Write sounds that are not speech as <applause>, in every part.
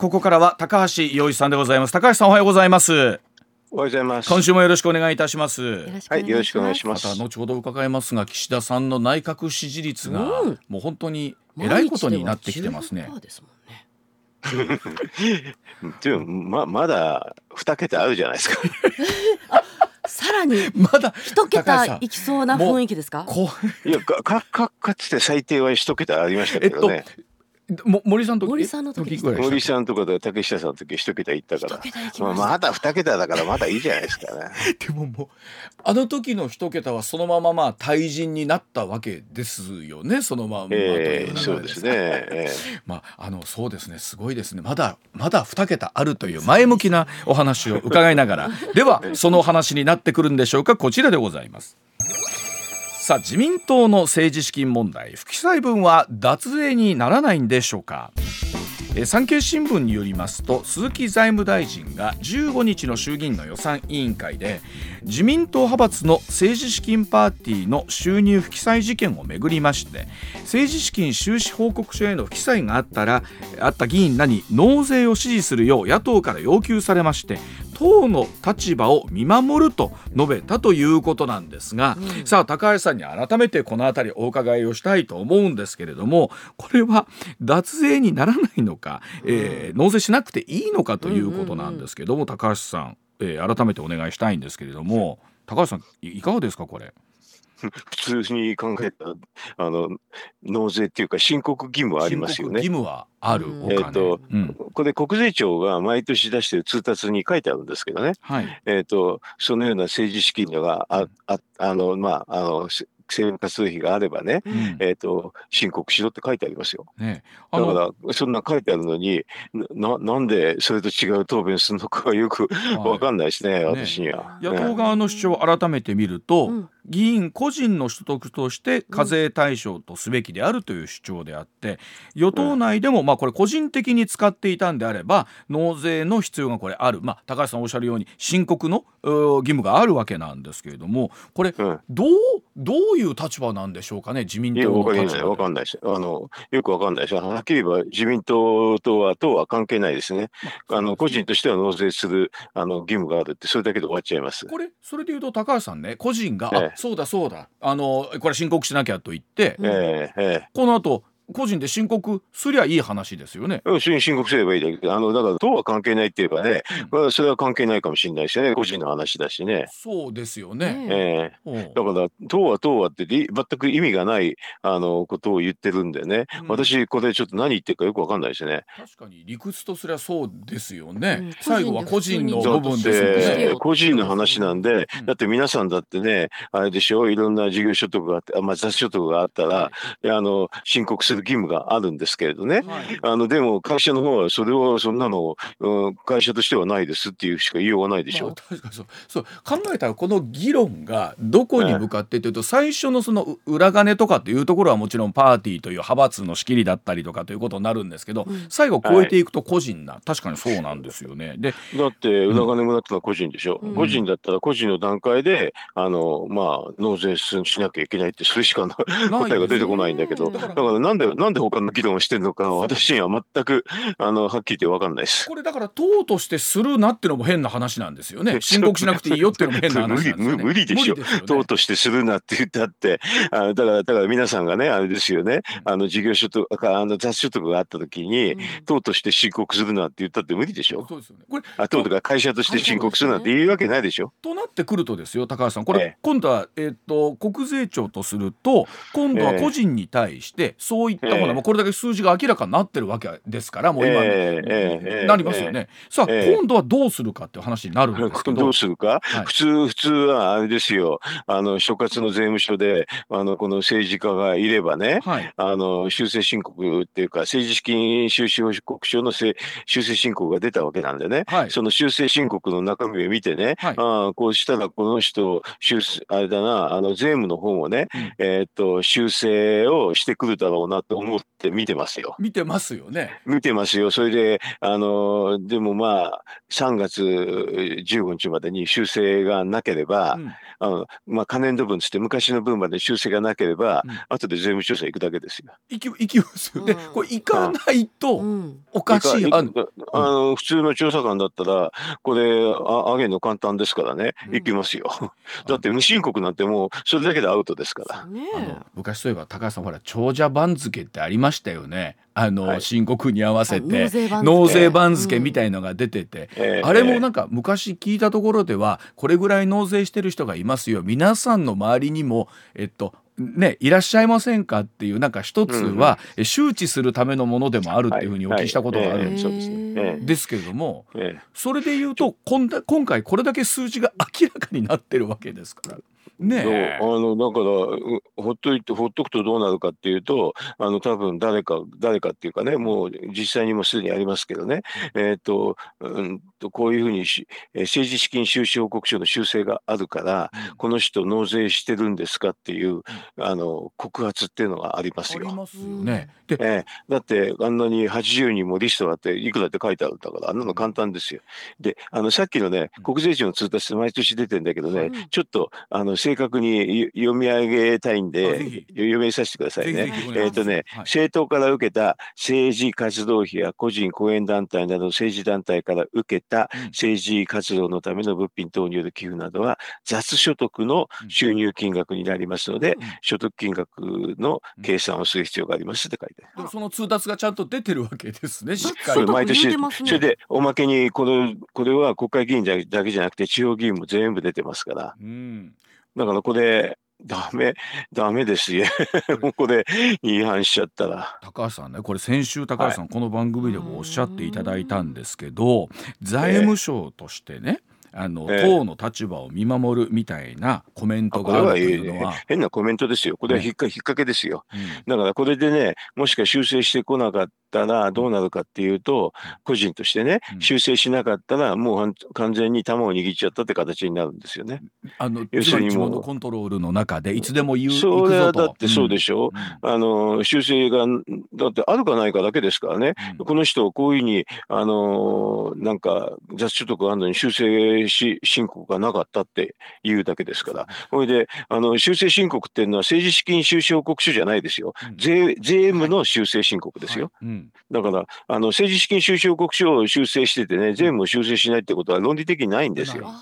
ここからは高橋洋一さんでございます高橋さんおはようございますおはようございます。今週もよろしくお願いいたしますはい、よろしくお願いしま。ますた後ほど伺いますが岸田さんの内閣支持率が、うんもう本当にえらいことになってきてますねでは10%ですも <laughs> ままだ二桁あるじゃないですか。<laughs> さらにまだ一桁いきそうな雰囲気ですか？こいやか <laughs> かかかつて最低は一桁ありましたけどね。も森さんと森さんの時森さんとかで竹下さんの時一桁いったか一ら。桁。いきまあ、ましたまだ二桁だからまだいいじゃないですかね。<laughs> でももうあの時の一桁はそのまままあ対人になったわけですよね。そのままええそうですね。ええ。<laughs> まあ、あのそうですね。すごいですね。まだまだ2桁あるという前向きなお話を伺いながら。ではそのお話になってくるんでしょうか。こちらでございますさあ自民党の政治資金問題。不記載分は脱税にならないんでしょうか。産経新聞によりますと鈴木財務大臣が15日の衆議院の予算委員会で自民党派閥の政治資金パーティーの収入不記載事件をめぐりまして政治資金収支報告書への不記載があったらあった議員らに納税を支持するよう野党から要求されまして党の立場を見守ると述べたということなんですが、さあ高橋さんに改めてこの辺りお伺いをしたいと思うんですけれどもこれは脱税にならないのか、えー納税しなくていいのかということなんですけども、高橋さん、えー改めてお願いしたいんですけれども高橋さんいいかがですかこれ？普通に考えたらあの納税っていうか申告義務はありますよね。申告義。務はあるうん。お金、えーとうん。これ国税庁が毎年出してる通達に書いてあるんですけどね。はい。えー、とそのような政治資金があああの、まあ、あのせ生活費があればね、うん。えー、と申告しろって書いてありますよ。ねあだのからそんな書いてあるのにななんでそれと違う答弁するのかはよくはい。わかんないですね、私には。野党ね側の主張を改めて見ると、うん議員個人の所得として課税対象とすべきであるという主張であって与党内でもまあこれ個人的に使っていたんであれば納税の必要がこれある、まあ、高橋さんおっしゃるように申告の義務があるわけなんですけれどもこれうんどうどういう立場なんでしょうかね自民党の立場でわかんないです。あの、よくわかんないです。はっきり言えば、自民党とは、党は関係ないですね。あの、個人としては納税する、あの、義務があるって、それだけで終わっちゃいます。これそれでいうと高橋さんね個人が、ええあそうだそうだ。あのこれ申告しなきゃと言って、うんえええ。この後個人で申告すりゃいい話ですよね。申告すればいいだけで、あの、だから、党は関係ないって言えばね、まあ、それは関係ないかもしれないですよね。個人の話だしね。そうですよね。ねええ。おうだから、党は党はってり全く意味がないあのことを言ってるんでね、うん私、これちょっと何言ってるかよくわかんないですね。確かに理屈とすりゃそうですよね。うん最後は個人の個部分だってですよね。個人の話なんで、うんだって皆さんだってね、あれでしょ、いろんな事業所得があって、あまあ、雑所得があったら、であの申告する義務があるんですけれどね。はい。あのでも会社の方はそれはそんなの、うん、会社としてはないですっていうしか言いようがないでしょ。まあ確かにそう。そう。考えたらこの議論がどこに向かってというと最初のそのう裏金とかっていうところはもちろんパーティーという派閥の仕切りだったりとかということになるんですけど、うん。最後超えていくと個人な、確かにそうなんですよね。でだって裏金もらったのは個人でしょ、うん。個人だったら個人の段階であの、まあ、納税しなきゃいけないってそれしかな答えが出てこないんだけど。うんだからなんでなんで他の議論をしてるのか私には全くあのはっきり言って分かんないです。これだから党としてするなっていうのも変な話なんですよね。申告しなくていいよっていうのも変な話ですよね。無理無理でしょ無理ですよね党としてするなって言ったって、あのだから、だから皆さんがね、あれですよね、あの事業所得、あの雑所得があった時に、党として申告するなって言ったって無理でしょ。そうですよね。これあ党とか会社として申告するなんて言うわけないでしょ。となってくるとですよ高橋さんこれ、ええ今度は、えっと国税庁とすると今度は個人に対してそういったもの、ええ。まあこれだけ数字が明らかになってるわけですからもう今、なりますよね。さあ、ええ。今度はどうするかっていう話になるんですけど <laughs> どうするか、はい。普通、普通はあれですよ、あの所轄の税務署であのこの政治家がいればね、はい。あの修正申告っていうか、政治資金収支報告書のせ修正申告が出たわけなんでね、はい。その修正申告の中身を見てね、はい。ああこうしたらこの人、修正あれだな、あの税務の方もね、うん。えーっと修正をしてくるだろうなと思っって見てますよ。見てますよね。見てますよ。それで、あの、でもまあ、3月15日までに修正がなければ、うんあのまあ、可年度分つって昔の分まで修正がなければ、うん後で税務調査行くだけですよ。行き行きますよね。うんこれ行かないとうんおかしい。あの普通の調査官だったら、これ、あ上げるの簡単ですからね、うん行きますよ。<laughs> だって無申告なんてもう、それだけでアウトですから。ね昔そういえば高橋さんほら長者番付ってありましたよね。あの、はい。申告に合わせあて納税番付みたいのが出てて、ええ。あれもなんか昔聞いたところではこれぐらい納税してる人がいますよ。皆さんの周りにもえっとねいらっしゃいませんかっていうなんか一つは、え周知するためのものでもあるっていうふうにお聞きしたことがあるんですけれどもええ。それで言うと今だ今回これだけ数字が明らかになってるわけですからねあのだからうほっといてほっとくとどうなるかっていうとあの多分誰か誰かっていうかねもう実際にもうすでにありますけどね、えーとうんとこういうふうにしえー政治資金収支報告書の修正があるからうん。この人納税してるんですかっていうあの告発っていうのがありますよ。ありますよね。でええ、だってあんなに80人もリストがあっていくらって書いてあるんだからあんなの簡単ですよ。であのさっきのねうん。国税庁の通達って毎年出てんだけどね、うんちょっとあの正確によ読み上げたいんでひ。読みさせてくださいね。えっとね、はい。政党から受けた政治活動費や個人後援団体など政治団体から受けたうん。政治活動のための物品等による寄付などは雑所得の収入金額になりますので、うん。所得金額の計算をする必要がありますって書いてある。その通達がちゃんと出てるわけですねしっかり毎年それでおまけにこれこれは国会議員だけだけじゃなくて地方議員も全部出てますから。うんだからこれダメダメですよ。もうこれ違反しちゃったら。高橋さんねこれ先週高橋さん、この番組でもおっしゃっていただいたんですけど財務省としてね、あのええ。党の立場を見守るみたいなコメントがあるというのは、変なコメントですよ。これはね。引っか,、引っ掛けですよ。うん。だからこれでね、もしか修正してこなかったらどうなるかっていうと、個人としてねう、ん。修正しなかったらもう完全に玉を握っちゃったって形になるんですよね。あの要するにもう。コントロールの中でいつでも言うそれはだってそうでしょ。うん。あの修正がだってあるかないかだけですからね、うん。この人、こういうふうに、あのなんか雑所得があるのに修正し申告がなかったっていうだけですから、それであの修正申告っていうのは政治資金収支報告書じゃないですよ、うん。税税務の修正申告ですよ。はい。うん。だからあの政治資金収支報告書を修正しててね、税務を修正しないってことは論理的にないんですよ。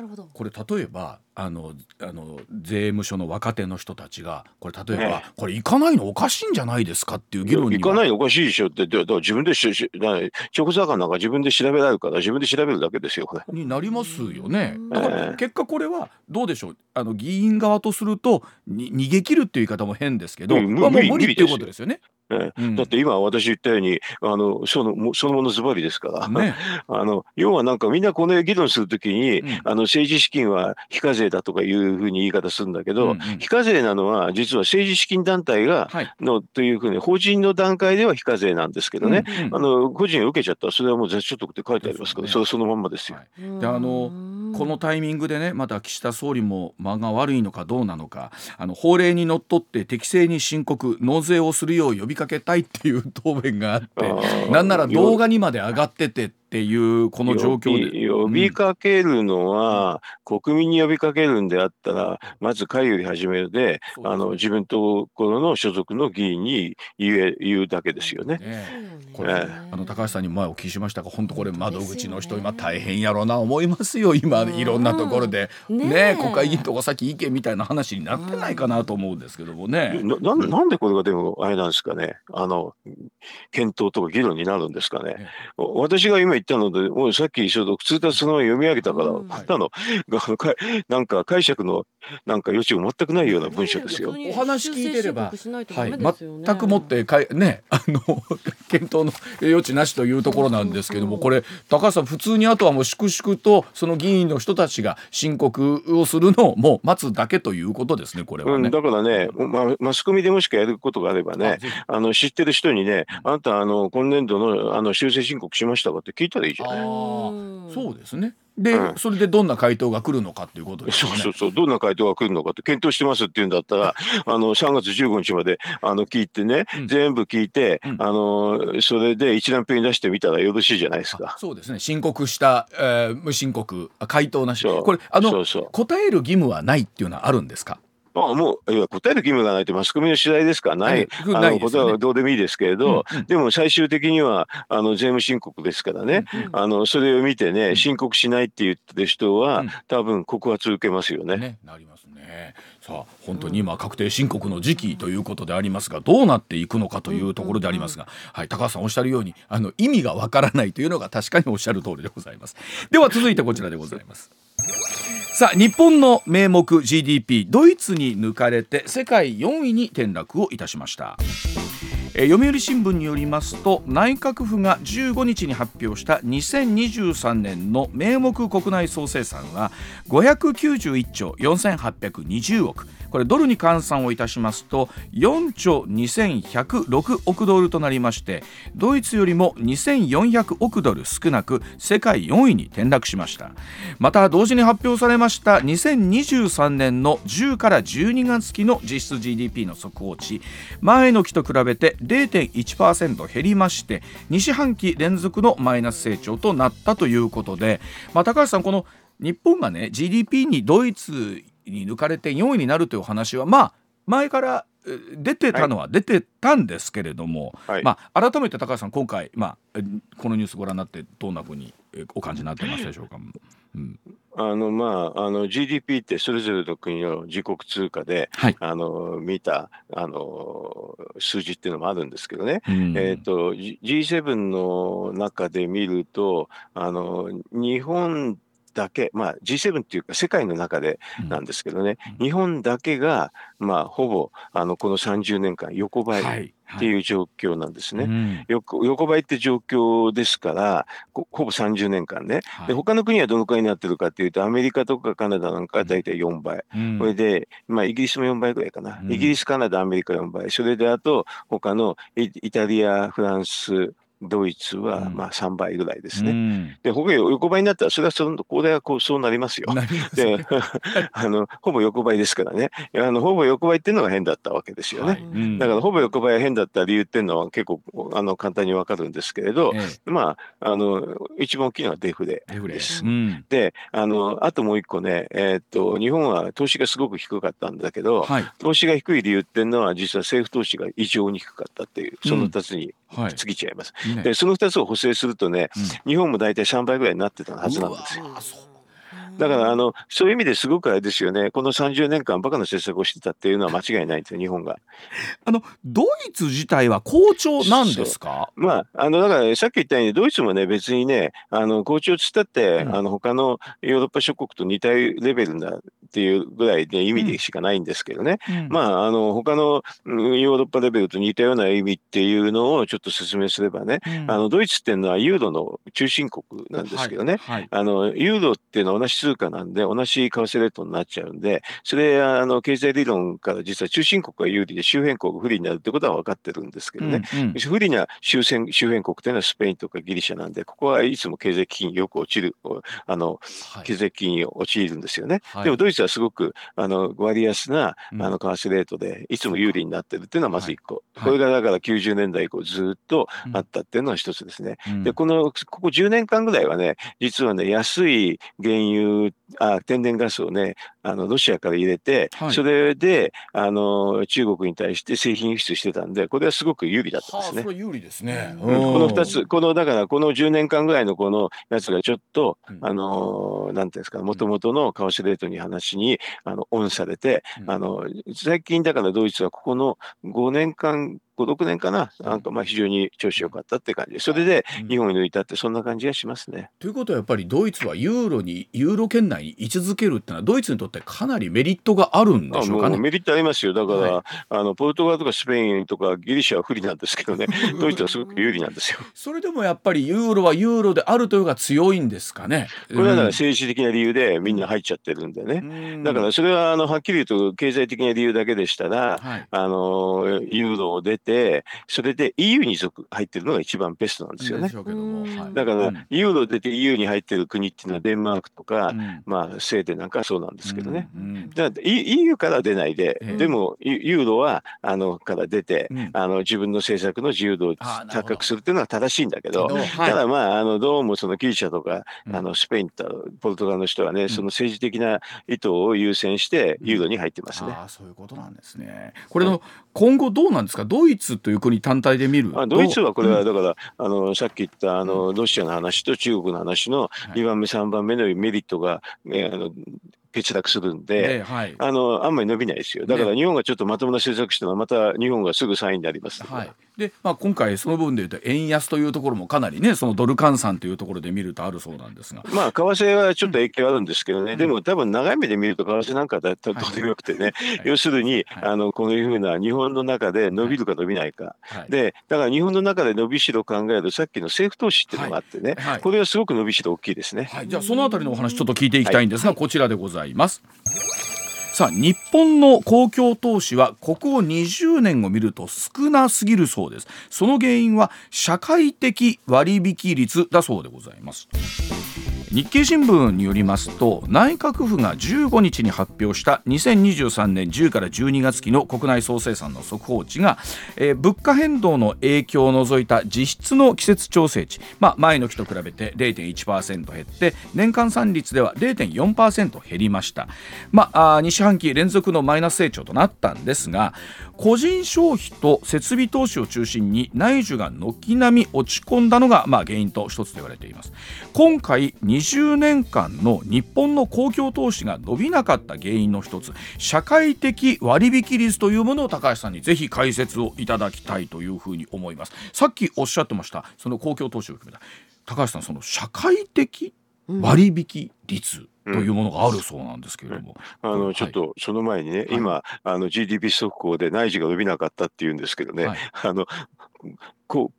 なるほど。これ例えばあのあの税務署の若手の人たちがこれ例えば、ねこれ行かないのおかしいんじゃないですかっていう議論に行かないいのおかしいでしょ。って、だだから自分でししな直魚なんか自分で調べられるから、自分で調べるだけですよ、これ。になりますよね。うん。だからええ。結果これはどうでしょう。あの議員側とするとに逃げ切るっていう言い方も変ですけど、うん無まあ、無理っていうことですよね。だって今私言ったように、あのそのもそのものズバリですから、ね。<laughs> あの要はなんかみんなこの議論するときに、うん。あの政治資金は非課税だとかいうふうに言い方するんだけど、うんうん。非課税なのは実は政治資金団体がはい。のというふうに法人の段階では非課税なんですけどね、うんうん。あの個人が受けちゃったらそれはもう雑所得って書いてありますから、ね。それそのまんまですよ。はい。であのこのタイミングでねまた岸田総理も間が悪いのかどうなのかあの法令にのっとって適正に申告納税をするよう呼びかけたいっていう答弁があってなんなら動画にまで上がっててっていうこの状況で。呼び呼びかけるのは、国民に呼びかけるんであったら、まず会より始めるで、あの自分ところの所属の議員に言え言うだけですよね。ね。ここれれあの高橋さんに前お聞きしましたが本当これ窓口の人今大変やろうな思いますよ。今うん。いろんなところで。ねねえ国会議員とかさっき意見みたいな話になってないかなと思うんですけどもね。なななんでこれがでもあれなんですかね、あの検討とか議論になるんですかね。え私が今言ったので、もうさっき一緒通達そのまま読み上げたから、うん。あったのがか <laughs> なんか解釈のなんか余地が全くないような文章ですよ。お話聞いてればはい、全全くもってかいねあの <laughs> 検討の余地なしというところなんですけどもこれ高橋さん普通にあとはもう粛々とその議員の人たちが申告をするのをもう待つだけということですねこれはね。うん、だからね、ま、マスコミでもしかやることがあればあね、あの知ってる人にね、あなたあの今年度のあの修正申告しましたかって聞いたらいいじゃん。あー。そうですね。で、うん。それでどんな回答が来るのかっていうことですよね。そうそうそう、どんな回答が来るのかって検討してますって言うんだったら、<laughs> あの3月15日まであの聞いてね、うん。全部聞いて、うん。あのそれで一覧表に出してみたらよろしいじゃないですあか。そうですね。申告した、えー無申告あ回答なし。そう。これあのそうそう。答える義務はないっていうのはあるんですか？まあ、もういや答える義務がないってマスコミの取材ですからない、うんあのことないですよね。はどうでもいいですけれど、うんうん。でも最終的にはあの税務申告ですからね、あのそれを見てね申告しないって言ってる人は、うん。多分告発受けますよね。ねなりますね。さあ本当に今確定申告の時期ということでありますがどうなっていくのかというところでありますが、はい、高橋さんおっしゃるようにあの意味がわからないというのが確かにおっしゃる通りでございます。では続いてこちらでございますさあ日本の名目 GDP ドイツに抜かれて世界4位に転落をいたしました。えー読売新聞によりますと内閣府が15日に発表した2023年の名目国内総生産は591兆4820億。これドルに換算をいたしますと4兆2106億ドルとなりましてドイツよりも2400億ドル少なく世界4位に転落しました。また同時に発表されました2023年の10から12月期の実質 GDP の速報値。前の期と比べて0.1%減りまして2四半期連続のマイナス成長となったということで、まあ、高橋さんこの日本がね GDP にドイツに抜かれて4位になるという話はまあ前からえ出てたのは出てたんですけれども、はいまあ、改めて高橋さん今回、まあ、えこのニュースご覧になってどんなふうにえお感じになってますでしょうか？うん、あのまあ、あの GDP ってそれぞれの国の自国通貨ではい、あの見たあの数字っていうのもあるんですけどね、うん。えー、と G- G7 の中で見るとあの日本だけ、まあ、G7 っていうか世界の中でなんですけどね、うん。日本だけが、まあ、ほぼあのこの30年間横ばいはいっていう状況なんですね。うん。横横ばいって状況ですからこほぼ30年間ね、はい。で他の国はどのくらいになってるかっていうとアメリカとかカナダなんかは大体4倍、うん。それで、まあ、イギリスも4倍ぐらいかな、うん。イギリス、カナダ、アメリカ4倍、それであと、他のイイタリア、フランス、ドイツはうんまあ3倍ぐらいですね。うんで、他が横ばいになったら、それはその、これはこうそうなりますよ。すでね。<laughs> あの、ほぼ横ばいですからね。あのほぼ横ばいっていうのが変だったわけですよね。はいうんだから、ほぼ横ばいが変だった理由っていうのは結構あの簡単にわかるんですけれど、えまあ、あの、一番大きいのはデフレえデフレです。うんで、あの、あともう一個ね、えーっと、日本は投資がすごく低かったんだけど、はい投資が低い理由っていうのは、実は政府投資が異常に低かったっていう、その2つにはい尽きちゃいます。ねで、その2つを補正するとね、日本も大体3倍ぐらいになってたはずなんですよ。だからあのそういう意味ですごくあれですよね、この30年間、バカな政策をしてたっていうのは間違いないんですよ、日本が。あのドイツ自体は好調なんですか？まあ、あのだからさっき言ったように、ドイツもね、別にね、あの好調つったって、うん。あの他のヨーロッパ諸国と似たレベルだっていうぐらいで意味でしかないんですけどね、まあ、あの他のうんヨーロッパレベルと似たような意味っていうのをちょっと説明すればね、あのドイツっていうのはユーロの中心国なんですけどね、はいはい。あのユーロっていうのは同じ通貨なんで、同じ為替レートになっちゃうんで、それあの経済理論から実は中心国が有利で周辺国が不利になるってことは分かってるんですけどね、うんうん。不利な周辺周辺国というのはスペインとかギリシャなんで、ここはいつも経済危機によく落ちる、あのはい。経済危機に陥るんですよね。はい。でもドイツはすごくあの割安なうん。あの為替レートでいつも有利になってるっていうのはまず一個、はい。これがだから90年代以降ずっとうん。あったっていうのは一つですね。うん。で、この、ここ10年間ぐらいはね、実はね、安い原油、あ天然ガスをね、あの、ロシアから入れて、はい。それで、あの、中国に対して製品輸出してたんで、これはすごく有利だったんですね。はあ有利ですね。うん。この2つ、この、だから、この10年間ぐらいのこのやつがちょっと、うん。あの、なんていうんですか、もともとの為替レートに話に、あの、オンされて、うん。あの、最近だからドイツはここの5年間、5、6年かな、なんかまあ非常に調子良かったって感じで、それでうん日本に抜いたって、そんな感じがしますね。ということはやっぱりドイツはユーロにユーロ圏内に位置づけるってのはドイツにとってかなりメリットがあるんであしょうかね。メリットありますよ。だから、はいあのポルトガルとかスペインとかギリシャは不利なんですけどね、ドイツはすごく有利なんですよ。<laughs> それでもやっぱりユーロはユーロであるというのが強いんですかね。これはだからうん政治的な理由でみんな入っちゃってるんでね。うんだからそれはあのはっきり言うと経済的な理由だけでしたら、はいあのユーロを出てて、それで EU に属入ってるのが一番ベストなんですよね。だから、うん。ユーロ出て EU に入ってる国っていうのはデンマークとか、うん。まあ、スウェーデンなんかはそうなんですけどね。うんうん。だから E- EU から出ないで、ええ。でもユユーロはあのから出て、うん。あの自分の政策の自由度を高くするっていうのは正しいんだけど、けどただまああのどうもそのギリシャとか、うん。あのスペインとポルトガルの人はね、その政治的な意図を優先してユーロに入ってますね。ああそういうことなんですね。これの今後どうなんですか？ドイツという国単体で見ると。あドイツはこれはうんだから、あのさっき言ったあのロシアの話と中国の話のい2番目、3番目のメリットが、えーあの欠落するんで、ではい。あのあんまり伸びないですよ。だから日本がちょっとまともな政策してのは、また日本がすぐ3位になります。はい、で、まあ、今回その部分で言うと円安というところもかなりねそのドル換算というところで見るとあるそうなんですが、まあ、為替はちょっと影響あるんですけどね、うん。でも多分長い目で見ると、為替なんかだったらどうでもよくてね、はい。要するに、はい。あのこういうふうな日本の中で伸びるか伸びないか、はい。でだから日本の中で伸びしろを考えると、さっきの政府投資っていうのがあってね、はい。これはすごく伸びしろ大きいですね。はい、じゃあそのあたりのお話ちょっと聞いていきたいんですが、こちらでございます。さあ日本の公共投資はここ20年を見ると少なすぎるそうです。その原因は社会的割引率だそうでございます。日経新聞によりますと内閣府が15日に発表した2023年10から12月期の国内総生産の速報値が、えー物価変動の影響を除いた実質の季節調整値、まあ、前の期と比べて0.1%減って年間算率では0.4%減りました、まあ、あ2四半期連続のマイナス成長となったんですが個人消費と設備投資を中心に内需が軒並み落ち込んだのが、まあ、原因と一つと言われています。今回20年間の日本の公共投資が伸びなかった原因の一つ社会的割引率というものを高橋さんにぜひ解説をいただきたいというふうに思います。さっきおっしゃってましたその公共投資を含めた。高橋さんその社会的割引率というものがあるそうなんですけれども、はいあのちょっとその前にね、はい。今あの GDP 速報で内需が伸びなかったっていうんですけどね、はい。<laughs> あのこ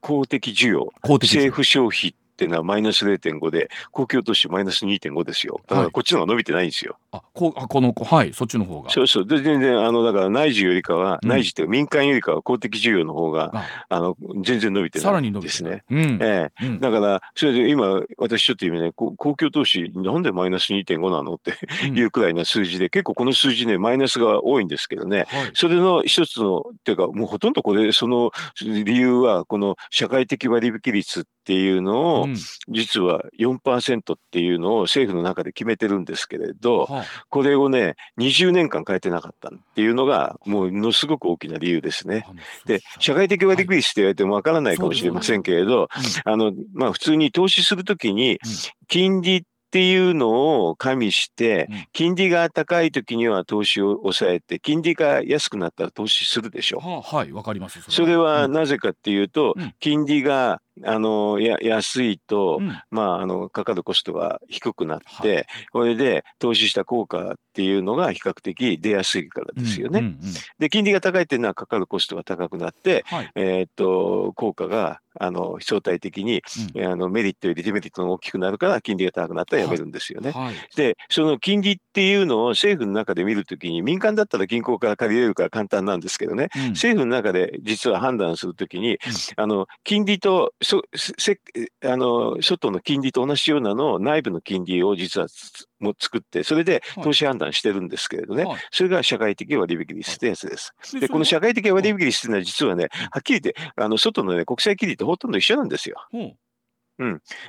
公的需要。政府消費っていうのはマイナス0.5で公共投資マイナス2.5ですよ。だかはい。らこっちの方が伸びてないんですよ、あこうあこのはいそっちの方が。そうそう。で全然あのだから内需よりかは、うん。内需っていうか民間よりかは公的需要の方があ。あの全然伸びてさらに伸びてるですね。うん。ええ。うん。だから、それで今、私ちょっと今ね、こ公共投資、なんでマイナス2.5なのってうん。いうくらいな数字で、結構この数字ね、マイナスが多いんですけどね、はい。それの一つの、っていうか、もうほとんどこれ、その理由は、この社会的割引率っていうのを、うん。実は4%っていうのを政府の中で決めてるんですけれど、はあこれをね、20年間変えてなかったっていうのが、もうものすごく大きな理由ですね。で社会的割引率って言われてもわからないかもしれませんけれど、あのまあ、普通に投資するときに、金利っていうのを加味してうん、金利が高いときには投資を抑えて、金利が安くなったら投資するでしょ。はあはいわかりますそれはうん。なぜかっていうとうん、金利があのや安いと、うん。まあ、あのかかるコストが低くなっはて、これで投資した効果っていうのが比較的出やすいからですよね。うんうんうんで、金利が高いっていうのはかかるコストが高くなって、はい。えーっと、効果が、あの、相対的に、うん。えーあの、メリットよりデメリットが大きくなるから、金利が高くなったらやめるんですよね。はい。で、その金利っていうのを政府の中で見るときに、民間だったら銀行から借りれるから簡単なんですけどね、うん。政府の中で実は判断するときに、あの、金利と、そせあの、外の金利と同じようなのを内部の金利を実はつも作って、それで投資判断してるんですけれどね、はい。それが社会的割引率ってやつです。でで、この社会的割引率っていうのは実はね、はっきり言って、あの、外のね、国際金利とほとんど一緒なんですよ。は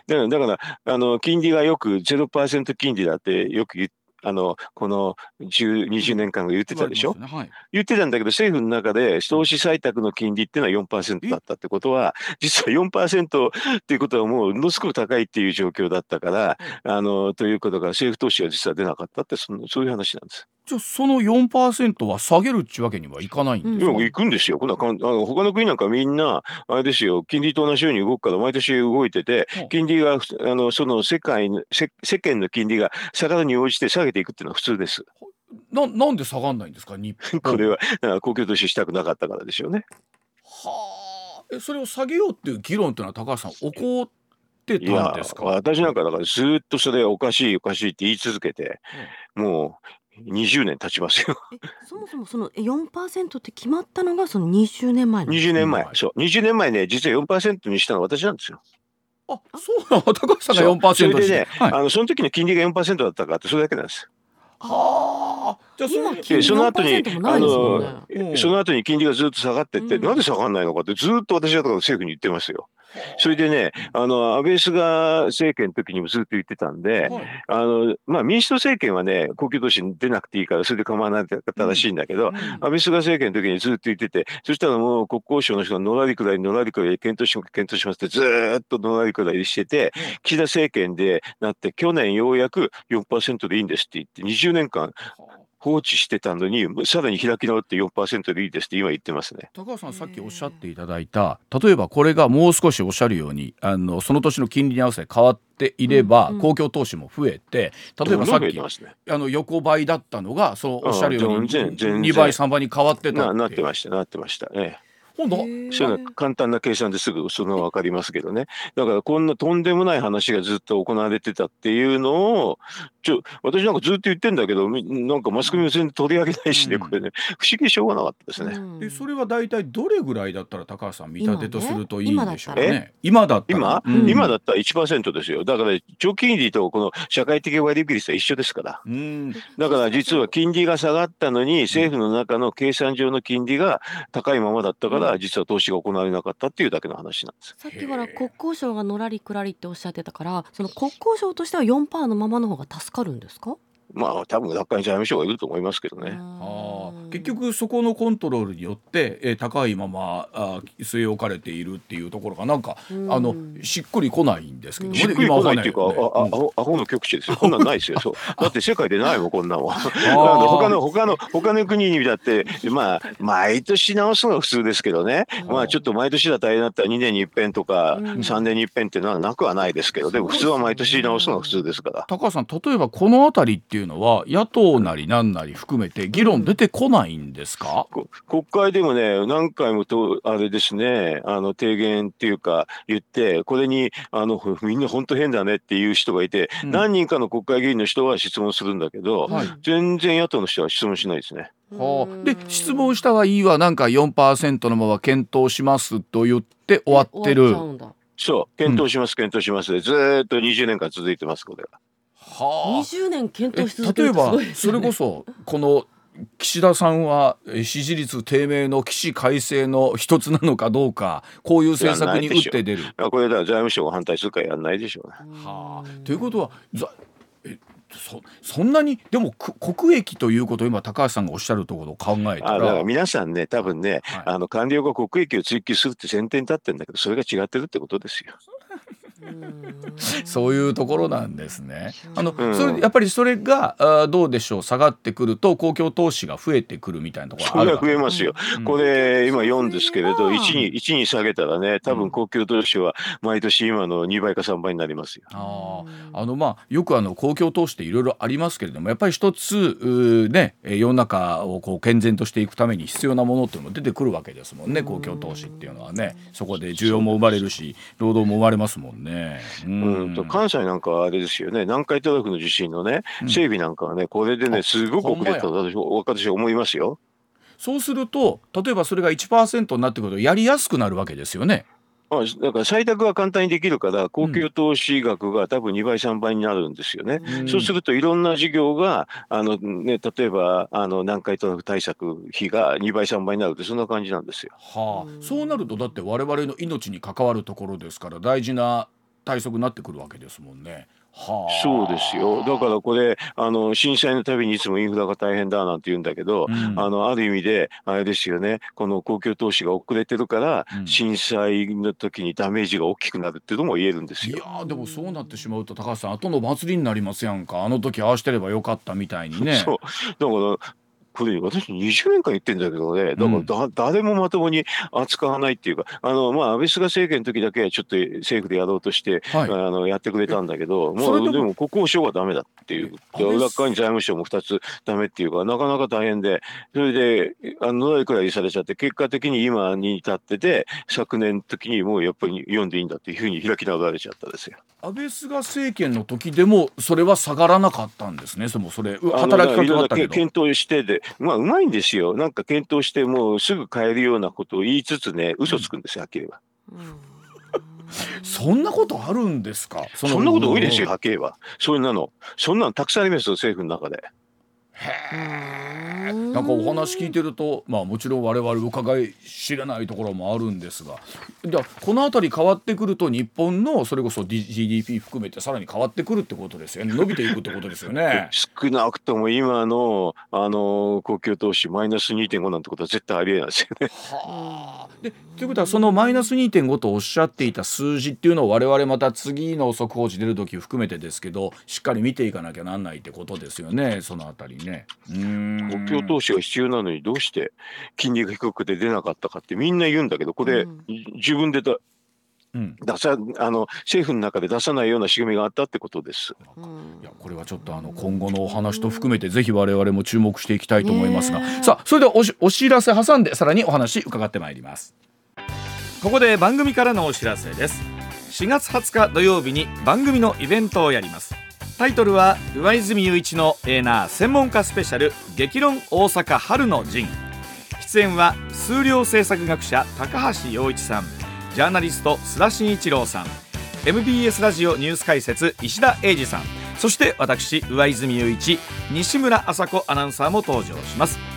だから、だからあの、金利がよく0%金利だってよく言っあの、この10、20年間が言ってたでしょ？ね。はい。言ってたんだけど、政府の中で投資採択の金利っていうのは4%だったってことは、実は4%っていうことはもうものすごく高いっていう状況だったから、あの、ということが政府投資は実は出なかったって、そのそういう話なんです。じゃあその4%は下げるっちゅうわけにはいかないんですか、でも行くんですよ。こんなかんあの他の国なんかみんな、あれですよ、金利と同じように動くから毎年動いててう。ん、金利が、あの、その世界の、世世間の金利が下がるに応じて下げていくっていうのは普通です。ななんで下がんないんですか？日本。<laughs> これは、公共投資したくなかったからでしょうね。はあ。えそれを下げようっていう議論っていうのは高橋さん起こってたんです、か？私なんかだからずっとそれおかしいおかしいって言い続けて、もう20年経ちますよ。えそもそもそのえ4%って決まったのがその20年前なんです20年前は。いそう。20年前ね、実は4%にしたのは私なんですよ。あそうなの？<laughs> 高橋さんが4%それでね、あの、その時の金利が4%だったかって、それだけなんです。はあじゃあそ今金利その後に、4%もなあのね。、うんその後に金利がずっと下がってって、うんなんで下がんないのかってずっと私はだから政府に言ってますよ。それでね、あの、安倍菅政権の時にもずっと言ってたんで、はい。あの、まあ民主党政権はね、公共投資に出なくていいから、それで構わなかったらしいんだけど、安倍菅政権の時にずっと言ってて、そしたらもう国交省の人がのらりくらい、のらりくらい検討します、検討しますってずーっとのらりくらいしてて、岸田政権でなって、去年ようやく4%でいいんですって言って、20年間放置してたのに、さらに開き直って4%でいいですって今言ってますね。高橋さんさっきおっしゃっていただいた例えばこれがもう少しおっしゃるようにあのその年の金利に合わせて変わっていれば、うんうん公共投資も増えて例えばさっきてますね。あの横ばいだったのがそうおっしゃるようにうん全然全然2倍3倍に変わってたななってまました、なってました。ええ今度そういうのは簡単な計算ですぐその分かりますけどね。だからこんなとんでもない話がずっと行われてたっていうのを、ちょ、私なんかずっと言ってんだけど、みなんかマスコミも全然取り上げないしね、うん。これね。不思議でしょうがなかったですね。うん。でそれは大体どれぐらいだったら高橋さん見立てとするといいんでしょう今ね今だったら。今、うん。今だったら1%ですよ。だから長期金利とこの社会的割引率は一緒ですから。うん。だから実は金利が下がったのに、政府の中の計算上の金利が高いままだったから、実は投資が行われなかったっていうだけの話なんです。さっきから国交省がのらりくらりっておっしゃってたからその国交省としては4%のままの方が助かるんですか？まあ多分楽観財務省がいると思いますけどね。あー結局そこのコントロールによって、えー高いままあー据え置かれているっていうところがなんか、うんあのしっくりこないんですけどねしっくりこないっていうか、今わああんアホの極致ですよ。こんなんないですよ。そう。<laughs> だって世界でないもん、こんなんは。<laughs> なん他の、他の、他の国にだって、まあ、毎年直すのが普通ですけどね。うんまあ、ちょっと毎年だ大変だったら2年に一遍とか、うん3年に一遍っていうのはなくはないですけど、でも普通は毎年直すのが普通ですから。高橋さん例えばこの辺りっていうのは野党なりなんなり含めて議論出てこないんですか、こ国会でもね、何回もと、あれですね、あの、提言っていうか言って、これに、あの、みんな本当変だねっていう人がいて、うん何人かの国会議員の人は質問するんだけど、はい全然野党の人は質問しないですね。はあ、で質問したはいいはなんか4%のまま検討しますと言って終わってる。そう、検討します、検討しますで、ずーっと20年間続いてます、これが。はあ20年検え討し続け例えばるってすごいですそれこそこの岸田さんはえ支持率低迷の起死改正の一つなのかどうかこういう政策に打って出る。あこれだから財務省が反対するからやんないでしょうね。はあ、ということはざえそそんなにでもく国益ということを今高橋さんがおっしゃるところを考えたあだからら。皆さんね、多分ね、はいあの官僚が国益を追求するって前提に立ってるんだけど、それが違ってるってことですよ。<laughs> そういうところなんですね。あの、うん。それやっぱりそれがあーどうでしょう？下がってくると公共投資が増えてくるみたいなところそれはあるわけ。増えますよ。うん。これ、今4ですけれど、それは。1に、1に下げたらね、多うん。分公共投資は毎年今の2倍か3倍になりますよ。あー。あのまあよくあの公共投資っていろいろありますけれどもやっぱり一つねえー世の中をこう健全としていくために必要なものっていうのも出てくるわけですもんね。公共投資っていうのはね。そこで需要も生まれるし労働も生まれますもんね。ううんと関西なんかはあれですよね、南海トラフの地震のね、うん整備なんかはね、これでね、すごく遅れたと私私は思いますよ。そうすると例えばそれが1%になってくるとやりやすくなるわけですよね。まあ、だから採択が簡単にできるから、公共投資額が多分2倍、3倍になるんですよね。うんそうするといろんな事業が、あのね、例えばあの南海トラフ対策費が2倍、3倍になるって、そんな感じなんですよ。はあう、んそうなるとだって我々の命に関わるところですから大事な対策になってくるわけですもんね。はあ、そうですよ。だからこれ、あの震災のたびにいつもインフラが大変だなんて言うんだけど、うん。あのある意味で、あれですよね、この公共投資が遅れてるから、うん。震災の時にダメージが大きくなるっていうのも言えるんですいやでもそうなってしまうと高橋さん後の祭りになりますやんか？あの時ああしてればよかったみたいにね。そう。だからこれ私20年間言ってんだけどね、だからだ、誰もまともに扱わないっていうか、あの、まあ、安倍菅政権の時だけはちょっと政府でやろうとして、はい、あのやってくれたんだけど、もうでも国交省はダメだっていう、裏側に財務省も2つダメっていうか、なかなか大変で、それで、あの、のらいくらいされちゃって、結果的に今に至ってて、昨年の時にもうやっぱり読んでいいんだっていうふうに開き直られちゃったですよ。安倍菅政権の時でも、それは下がらなかったんですね、そのそれ、働きかけはあったけど検討してで、まあ、うまいんですよ、なんか検討して、もうすぐ変えるようなことを言いつつね、嘘つくんですよ、はっきり言えば。そんなことあるんですか？そんなこと多いですよ、はっきり言えば。そんなの。そんなのたくさんありますよ、政府の中で。へえなんかお話聞いてるとまあもちろん我々伺い知らないところもあるんですが。じゃあこの辺り変わってくると日本のそれこそ GDP 含めてさらに変わってくるってことですよね。伸びていくってことですよね。<laughs> 少なくとも今のあの公共投資マイナス2.5なんてことは絶対ありえないですよね。はあ、でということはそのマイナス2.5とおっしゃっていた数字っていうのを我々また次の速報値出る時含めてですけどしっかり見ていかなきゃなんないってことですよね。その辺りね。公共投資が必要なのにどうして金利が低くて出なかったかってみんな言うんだけどこれ、うん、自分でだうん、出さあの政府の中で出さないような仕組みがあったってことです。いやこれはちょっとあの今後のお話と含めてぜひ我々も注目していきたいと思いますが、さあそれではおお知らせ挟んでさらにお話伺ってまいります。ここで番組からのお知らせです。4月20日土曜日に番組のイベントをやりますタイトルは上泉雄一のエーナー専門家スペシャル激論大阪春の陣。出演は数量政策学者高橋洋一さん。ジャーナリスト須田慎一郎さん。MBS ラジオニュース解説石田英二さん。そして私上泉雄一西村麻子アナウンサーも登場します。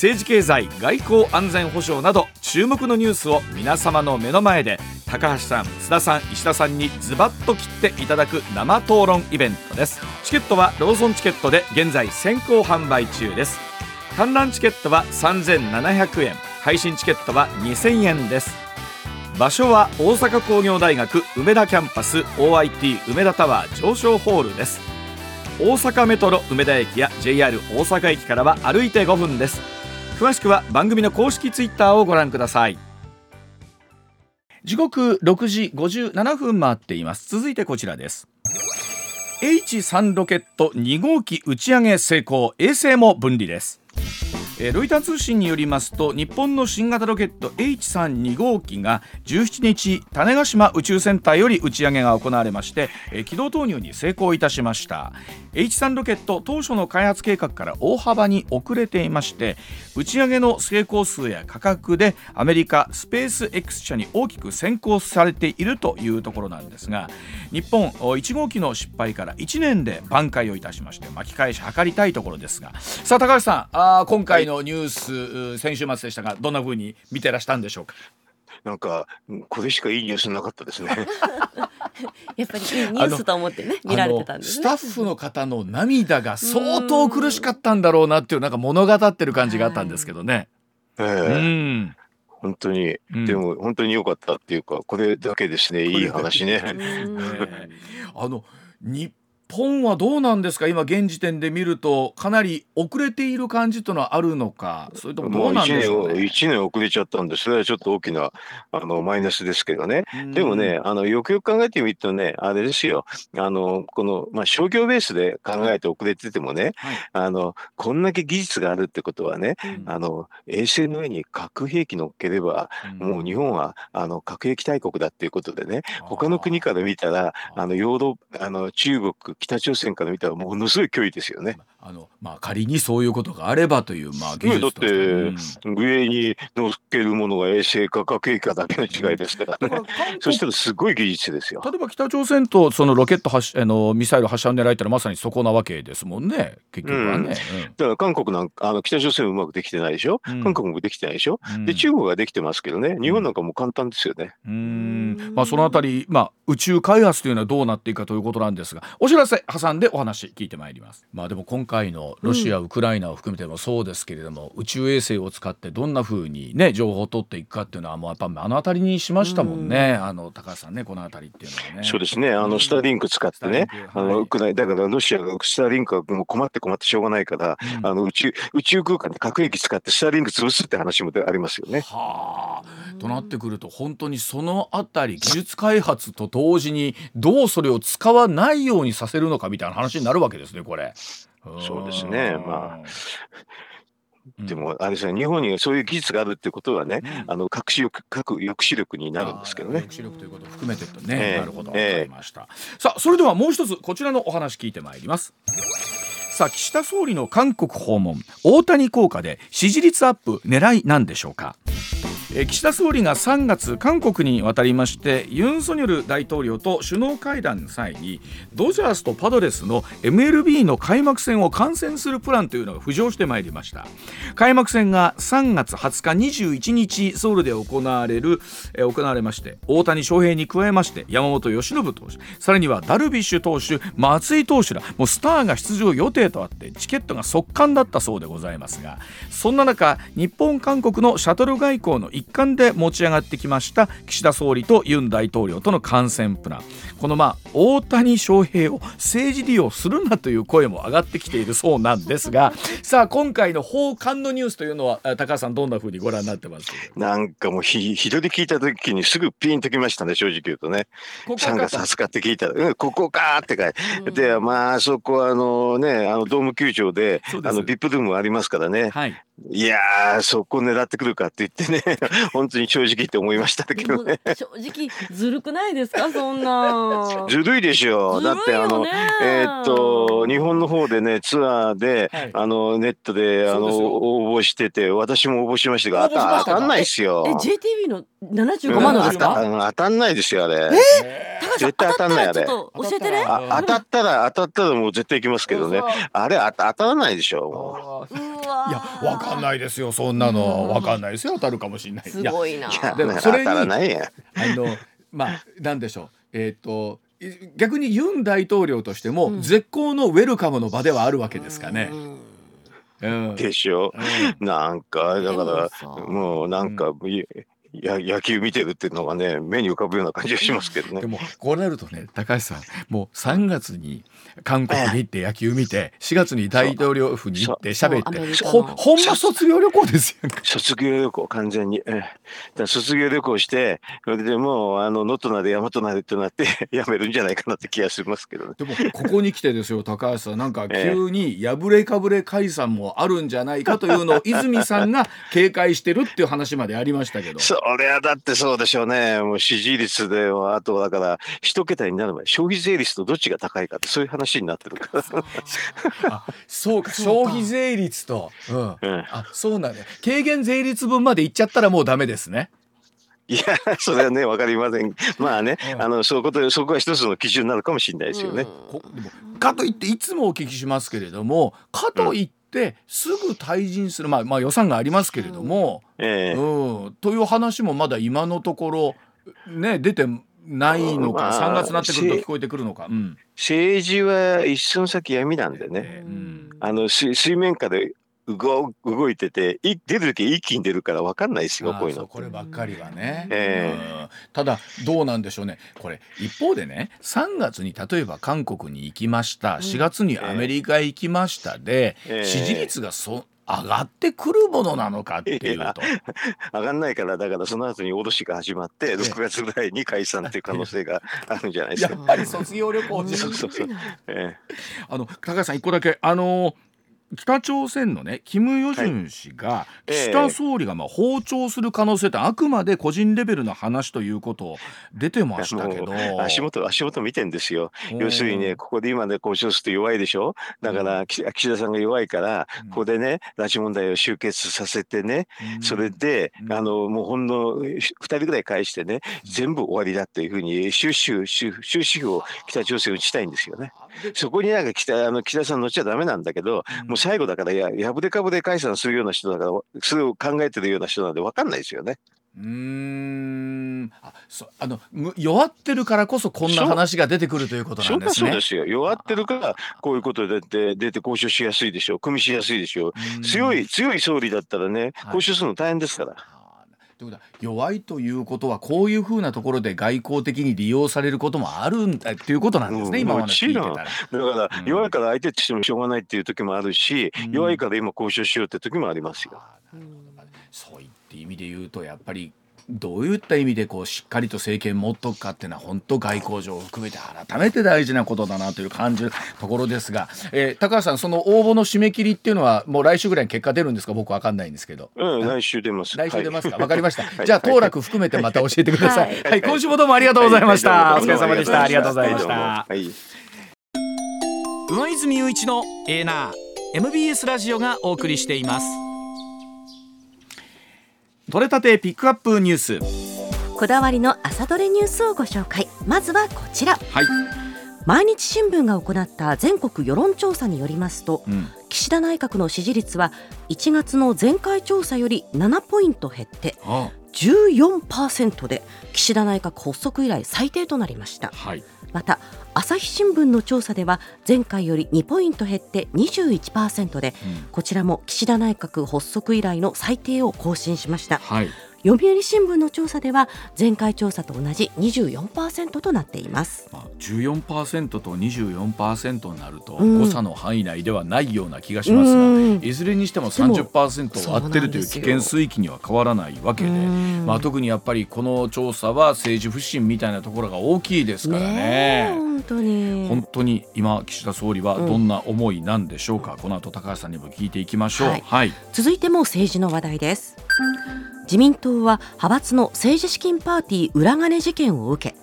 政治経済外交安全保障など注目のニュースを皆様の目の前で高橋さん須田さん石田さんにズバッと切っていただく生討論イベントです。チケットはローソンチケットで現在先行販売中です。観覧チケットは3700円。配信チケットは2000円です。場所は大阪工業大学梅田キャンパス OIT 梅田タワー上昇ホールです。大阪メトロ梅田駅や JR 大阪駅からは歩いて5分です。詳しくは番組の公式ツイッターをご覧ください。時刻6時57分回っています。続いてこちらです。H3 ロケット2号機打ち上げ成功。衛星も分離です。えロイター通信によりますと日本の新型ロケット H32 号機が17日種子島宇宙センターより打ち上げが行われまして、え軌道投入に成功いたしました。H3 ロケット当初の開発計画から大幅に遅れていまして打ち上げの成功数や価格でアメリカスペース X 社に大きく先行されているというところなんですが日本1号機の失敗から1年で挽回をいたしまして巻き返し図りたいところですが。さあ高橋さんあ今回のニュース、先週末でしたがどんなふうに見てらしたんでしょうか？なんかこれしかいいニュースなかったですね。<laughs> やっぱりいいニュースと思ってね見られてたんです、ね、スタッフの方の涙が相当苦しかったんだろうなっていうなんか物語ってる感じがあったんですけどね。えー、うん。本当に、うん、でも本当に良かったっていうかこれだけですねいい話ね。あの日本はどうなんですか？今現時点で見るとかなり遅れている感じというのはあるのか？それともどうなんでしょう、ね、1年遅れちゃったんでそれはちょっと大きなあのマイナスですけどね。でもねあのよくよく考えてみるとねあれですよ。あのこの、まあ、商業ベースで考えて遅れててもね、はい、あのこんだけ技術があるってことはね、うん、あの衛星の上に核兵器乗っければ、うん、もう日本はあの核兵器大国だっていうことでね他の国から見たらあのヨーロあの中国北朝鮮から見たらものすごい脅威ですよね。あのまあ、仮にそういうことがあればという、まあ、技術だって、うん、上に乗っけるものが衛星か核兵器かだけの違いですからね、そしたらすごい技術ですよ。例えば北朝鮮とそのロケット発あのミサイル発射を狙いたらまさにそこなわけですもんね。結局はね、うん、だから韓国なんかあの北朝鮮うまくできてないでしょ、うん、韓国もできてないでしょ、うん、で中国はできてますけどね。日本なんかも簡単ですよね。うん。まあ、そのあたり、まあ、宇宙開発というのはどうなっていくかということなんですがお知らせせ挟んでお話聞いてまいります。まあでも今回のロシア、ウクライナを含めてもそうですけれども、宇宙衛星を使ってどんな風にね情報を取っていくかっていうのはもうやっぱ目の当たりにしましたもんね、あの高橋さんねこの辺りっていうのはね。そうですね、あのスターリンク使ってね。あはい。のウクライだからロシアがスターリンクはもう困って困ってしょうがないから、うんあの宇宙宇宙空間で核兵器使ってスターリンク潰すって話もありますよね。はあとなってくると本当にそのあたり技術開発と同時にどうそれを使わないようにさせるのかみたいな話になるわけですねこれ。そうですね。まあ。でもあれですね、日本にそういう技術があるってことはね、うん。あの核視力核抑止力になるんですけどね。抑止力ということを含めてとね、ええ。なるほど、わえりました。さあ、それではもう一つこちらのお話聞いてまいります。さあ、岸田総理の韓国訪問、大谷効果で支持率アップ狙いなんでしょうか？え岸田総理が3月韓国に渡りましてユン・ソニョル大統領と首脳会談の際にドジャースとパドレスの MLB の開幕戦を観戦するプランというのが浮上してまいりました。開幕戦が3月20日21日ソウルで行われる、え行われまして大谷翔平に加えまして山本由伸投手さらにはダルビッシュ投手松井投手らもうスターが出場予定とあってチケットが速乾だったそうでございますがそんな中日本韓国のシャトル外交の一環で持ち上がってきました岸田総理とユン大統領との観戦プラン。このまあ大谷翔平を政治利用するなという声も上がってきているそうなんですがさあ今回の訪韓のニュースというのはあ高橋さんどんなふうにご覧になってます？なんかもうひ一人聞いた時にすぐピンときましたね、正直言うとね。3ここか月20日って聞いた。ら、うん、ここかーって書いて。で、まあ、あそこはあのね、あのドーム球場で、あのビップルームありますからね。はい。いやー、そこ狙ってくるかって言ってね、<laughs> 本当に正直言って思いましたけどね。正直ずるくないですか？そんな。<laughs> ずるいでしょ。だってあの、えーっと日本の方でねツアーで、はいあのネットであの応募してて私も応募しましたが当たんないですよ。え JTB の75万のですうん当たか？あの当たんないですよあれ。高橋さん絶対当たんないあれ教えてね。あ当たったら当たったらもう絶対行きますけどね。あれあた当たらないでしょ。いやわかんないですよそんなのわかんないですよ当たるかもしれない。すいやごいな。ういやでもそれに当たらないや。あのまあなんでしょう。えっ、とい逆にユン大統領としても、うん。絶好のウェルカムの場ではあるわけですかね。う。んうんでしょ。なんかだからさ。もうなんか、いや野球見てるっていうのがね目に浮かぶような感じがしますけどね。でもこうなるとね高橋さんもう3月に韓国に行って野球見て4月に大統領府に行って喋ってほほんま卒業旅行ですよ。卒業旅行完全に、ええだから卒業旅行してそれでもうあの能登なで大和なでとなって <laughs> やめるんじゃないかなって気がしますけどね。でもここに来てですよ高橋さんなんかええ急に破れかぶれ解散もあるんじゃないかというのを泉さんが警戒してるっていう話までありましたけど。そ <laughs> れはだってそうでしょうね。もう支持率ではあとだから一桁になる前消費税率とどっちが高いかってそういう話になってるから。<laughs> あそうか消費税率と、うん、うんあそうなんだ軽減税率分までいっちゃったらもうダメですね。いやそれはねわかりません。まあね、うんあのそういうことそこが一つの基準になるかもしれないですよね。こでもかといっていつもお聞きしますけれどもかといってすぐ退陣する、まあ、まあ予算がありますけれども、ええうんという話もまだ今のところね出てないのか、まあ3月になってくると聞こえてくるのか。うん政治は一寸先闇なんでね。えーうんあの水水面下で動動いててい出る時一気に出るから分かんないですよあこういうの。こればっかりはね、えうん。ただどうなんでしょうね。これ一方でね3月に例えば韓国に行きました。4月にアメリカへ行きましたで、ええ。支持率がそ上がってくるものなのかっていうと。上がんないからだからその後に脅しが始まって6月ぐらいに解散っていう可能性が <laughs> あるんじゃないですか。やっぱり卒業旅行 <laughs> そうそうそう。えあの高橋さん一個だけ。あの北朝鮮のねキム・ヨジュン氏がええ。岸田総理がまあ訪朝する可能性ってあくまで個人レベルの話ということ出てまえしたけど。足元足元見てんですよ。うん要するにねここで今ね交渉すると弱いでしょ？だから、き岸田さんが弱いからうん。ここでね拉致問題を終結させてねうん。それで、うん。あのもうほんの2人ぐらい返してね全部終わりだっていうふうに終止符を北朝鮮打ちたいんですよね。でそこになんか北あの岸田さん乗っちゃダメなんだけど、うんもう最後だからや破れかぶれ解散するような人だからそれを考えてるような人なんで分かんないですよね。うーんあそあのむ弱ってるからこそこんな話が出てくるということなんかですね。そうですよ。弱ってるから、こういうことで出て、出て交渉しやすいでしょう。組みしやすいでしょう。うん強い、強い総理だったらね、はい交渉するの大変ですから。はあということは弱いということはこういうふうなところで外交的に利用されることもあるんだっていうことなんですね、うん今お話聞いてたら。もだからうん弱いから相手としてもしょうがないっていう時もあるし、うん弱いから今交渉しようって時もありますよ。なるほどそういった意味で言うとやっぱりどういった意味でこうしっかりと政権持っとくかっていうのは本当外交上を含めて改めて大事なことだなという感じるところですが、えー高橋さんその応募の締め切りっていうのはもう来週ぐらいに結果出るんですか僕わかんないんですけど。うん、来週出ます。来週出ますか？はいわ、かりました。はいじゃあ、当落含めてまた教えてください。は、はいい今週もどうもありがとうございました。はいお疲れ様でした。ありがとうございました。はい。上泉雄一のエーナー MBS ラジオがお送りしています。取れたてピックアップニュース。こだわりの朝どれニュースをご紹介まずはこちらはい。毎日新聞が行った全国世論調査によりますとうん。岸田内閣の支持率は1月の前回調査より7ポイント減ってあ14%で岸田内閣発足以来最低となりましたはい。また朝日新聞の調査では前回より2ポイント減って21%でうんこちらも岸田内閣発足以来の最低を更新しましたはい。読売新聞の調査では前回調査と同じ24%となっています。まあ、14%と24%になるとうん。誤差の範囲内ではないような気がしますが、うん。いずれにしてもでも30%を割ってるという危険水域には変わらないわけで、うん。まあ、特にやっぱりこの調査は政治不信みたいなところが大きいですからね。えね。本当に。本当に今岸田総理はどんな思いなんでしょうか、この後高橋さんにも聞いていきましょう。はい。はい、続いても政治の話題です自民党は派閥の政治資金パーティー裏金事件を受け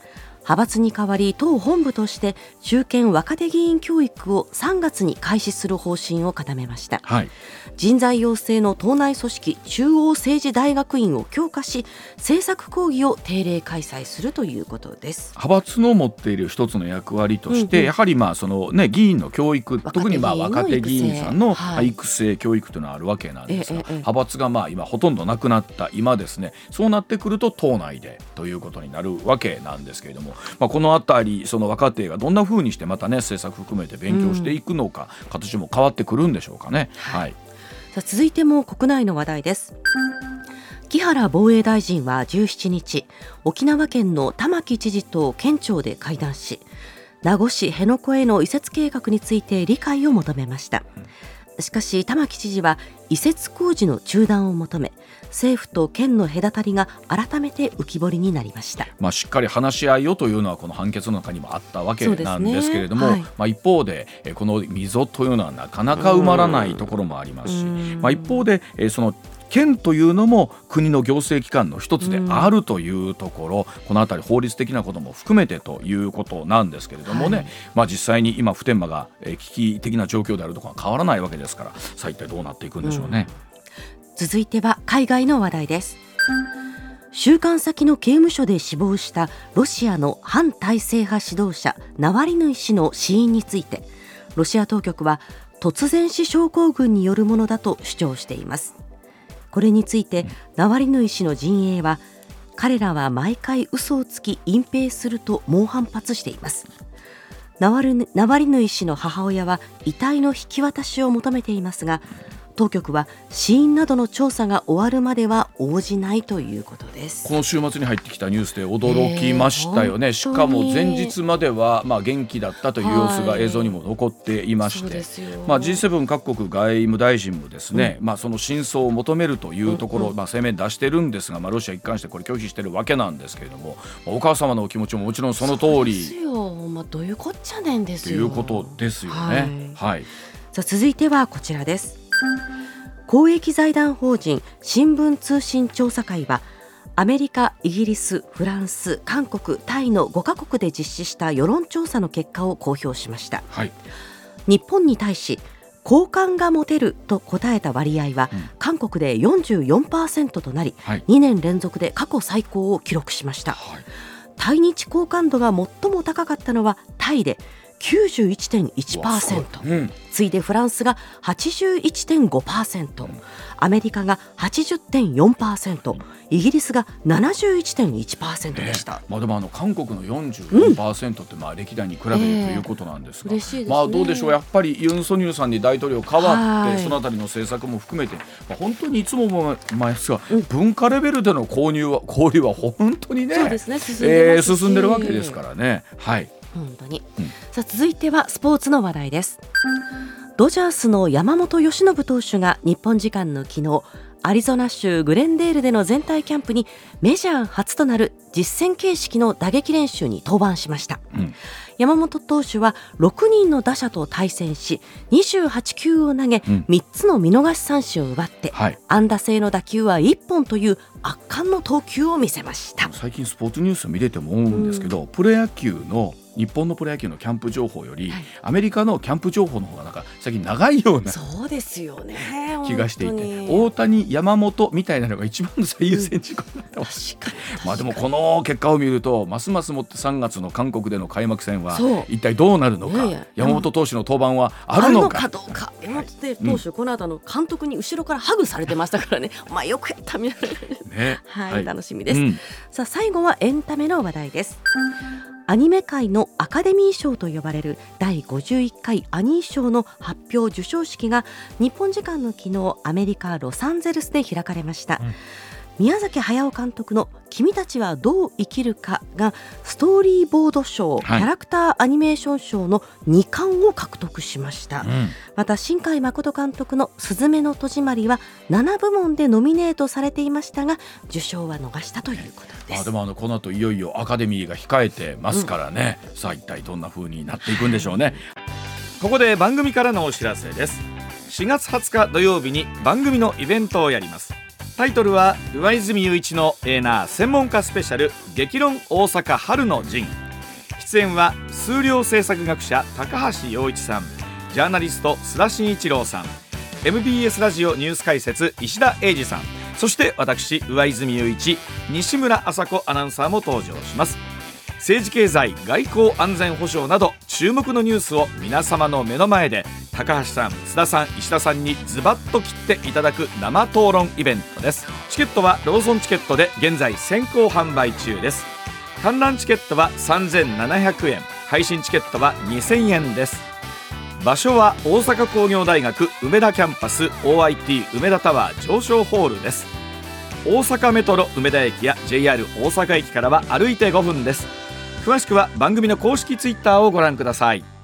派閥に代わり党本部として中堅若手議員教育を3月に開始する方針を固めました。はい、人材養成の党内組織中央政治大学院を強化し政策講義を定例開催するということです。派閥の持っている一つの役割として、うんうん。やはりまあその、ね、議員の教育特にまあ若手議員さんの育成はい。育成教育というのはあるわけなんですが、派閥がまあ今ほとんどなくなった今ですねそうなってくると党内でということになるわけなんですけれども、まあ、このあたりその若手がどんなふうにしてまたね政策含めて勉強していくのか、形も変わってくるんでしょうかね。はい、さあ続いても国内の話題です。木原防衛大臣は17日沖縄県の玉城知事と県庁で会談し名護市辺野古への移設計画について理解を求めましたしかし玉城知事は移設工事の中断を求め政府と県の隔たりが改めて浮き彫りになりました。まあ、しっかり話し合いをというのはこの判決の中にもあったわけなんですけれども、はいまあ、一方でえーこの溝というのはなかなか埋まらないところもありますし、うん。まあ、一方でえーその県というのも国の行政機関の一つであるというところ、このあたり法律的なことも含めてということなんですけれどもね、はい。まあ、実際に今普天間がえー危機的な状況であるとかは変わらないわけですからさあ一体どうなっていくんでしょうね。続いては海外の話題です。収監先の刑務所で死亡したロシアの反体制派指導者ナワリヌイ氏の死因についてロシア当局は突然死症候群によるものだと主張していますこれについてナワリヌイ氏の陣営は彼らは毎回嘘をつき隠蔽すると猛反発しています。ナワルナワリヌイ氏の母親は遺体の引き渡しを求めていますが当局は死因などの調査が終わるまでは応じないということです。この週末に入ってきたニュースで驚きましたよね、えーしかも前日まではまあ元気だったという様子がはい映像にも残っていまして、そうですよ。まあ、G7 各国外務大臣もですね、まあ、その真相を求めるというところ、うんうんまあ、声明出してるんですが、まあ、ロシア一貫してこれ拒否してるわけなんですけれども、まあお母様のお気持ちももちろんその通そうですりよ、まあ、どういうこっちゃねんですよ。ということですよね。はい、さあ続いてはこちらです公益財団法人新聞通信調査会はアメリカ、イギリス、フランス、韓国、タイの5カ国で実施した世論調査の結果を公表しました。はい。日本に対し好感が持てると答えた割合は、うん。韓国で44%となりはい。2年連続で過去最高を記録しました。はい。対日好感度が最も高かったのはタイで91.1%、うん。次いでフランスが81.5%、アメリカが80.4%、イギリスが71.1%でした。まあ、でもあの韓国の44%ってまあ歴代に比べるということなんですが、まあどうでしょう。やっぱりユン・ソニョルさんに大統領変わってはい。そのあたりの政策も含めて、まあ、本当にいつも思いますが、文化レベルでの購入は交流は本当にねそうですね。進んでえー進んでるわけですからね。はい本当に、うん。さあ続いてはスポーツの話題です。ドジャースの山本由伸投手が日本時間の昨日アリゾナ州グレンデールでの全体キャンプにメジャー初となる実戦形式の打撃練習に登板しました、うん。山本投手は6人の打者と対戦し28球を投げ、うん。3つの見逃し三振を奪って、はい。安打性の打球は1本という圧巻の投球を見せました。最近スポーツニュース見てても思うんですけど、プロ野球の日本のプロ野球のキャンプ情報より、はい。アメリカのキャンプ情報の方がなんか最近長いようなそうですよね。<laughs> 気がしていて大谷山本みたいなのが一番の最優先事項になってます、確かに。まあでもこの結果を見るとますますもって3月の韓国での開幕戦は一体どうなるのか、いやいや山本投手の登板はああるのかかどうか。山本投手、この後あの監督に後ろからハグされてましたからね。<laughs> お前よくやったみたいな。ね。はい、楽しみです、うん。さあ最後はエンタメの話題ですアニメ界のアカデミー賞と呼ばれる第51回アニー賞の発表授賞式が日本時間の昨日アメリカ・ロサンゼルスで開かれました、宮崎駿監督の「君たちはどう生きるか」がストーリーボード賞、はい。キャラクターアニメーション賞の2冠を獲得しました、うん。また新海誠監督の「すずめの戸締まり」は7部門でノミネートされていましたが受賞は逃したということです。まあでもあのこの後いよいよアカデミーが控えてますからね、さあ一体どんな風になっていくんでしょうね。ここで番組からのお知らせです。4月20日土曜日に番組のイベントをやりますタイトルは上泉雄一のエーナー専門家スペシャル激論大阪春の陣。出演は数量政策学者高橋洋一さん。ジャーナリスト須田慎一郎さん。MBS ラジオニュース解説石田英二さん。そして私上泉雄一西村麻子アナウンサーも登場します。政治経済外交安全保障など注目のニュースを皆様の目の前で高橋さん須田さん石田さんにズバッと切っていただく生討論イベントです。チケットはローソンチケットで現在先行販売中です。観覧チケットは3700円配信チケットは2000円です。場所は大阪工業大学梅田キャンパス OIT 梅田タワー上昇ホールです。大阪メトロ梅田駅や JR 大阪駅からは歩いて5分です。詳しくは番組の公式ツイッターをご覧ください。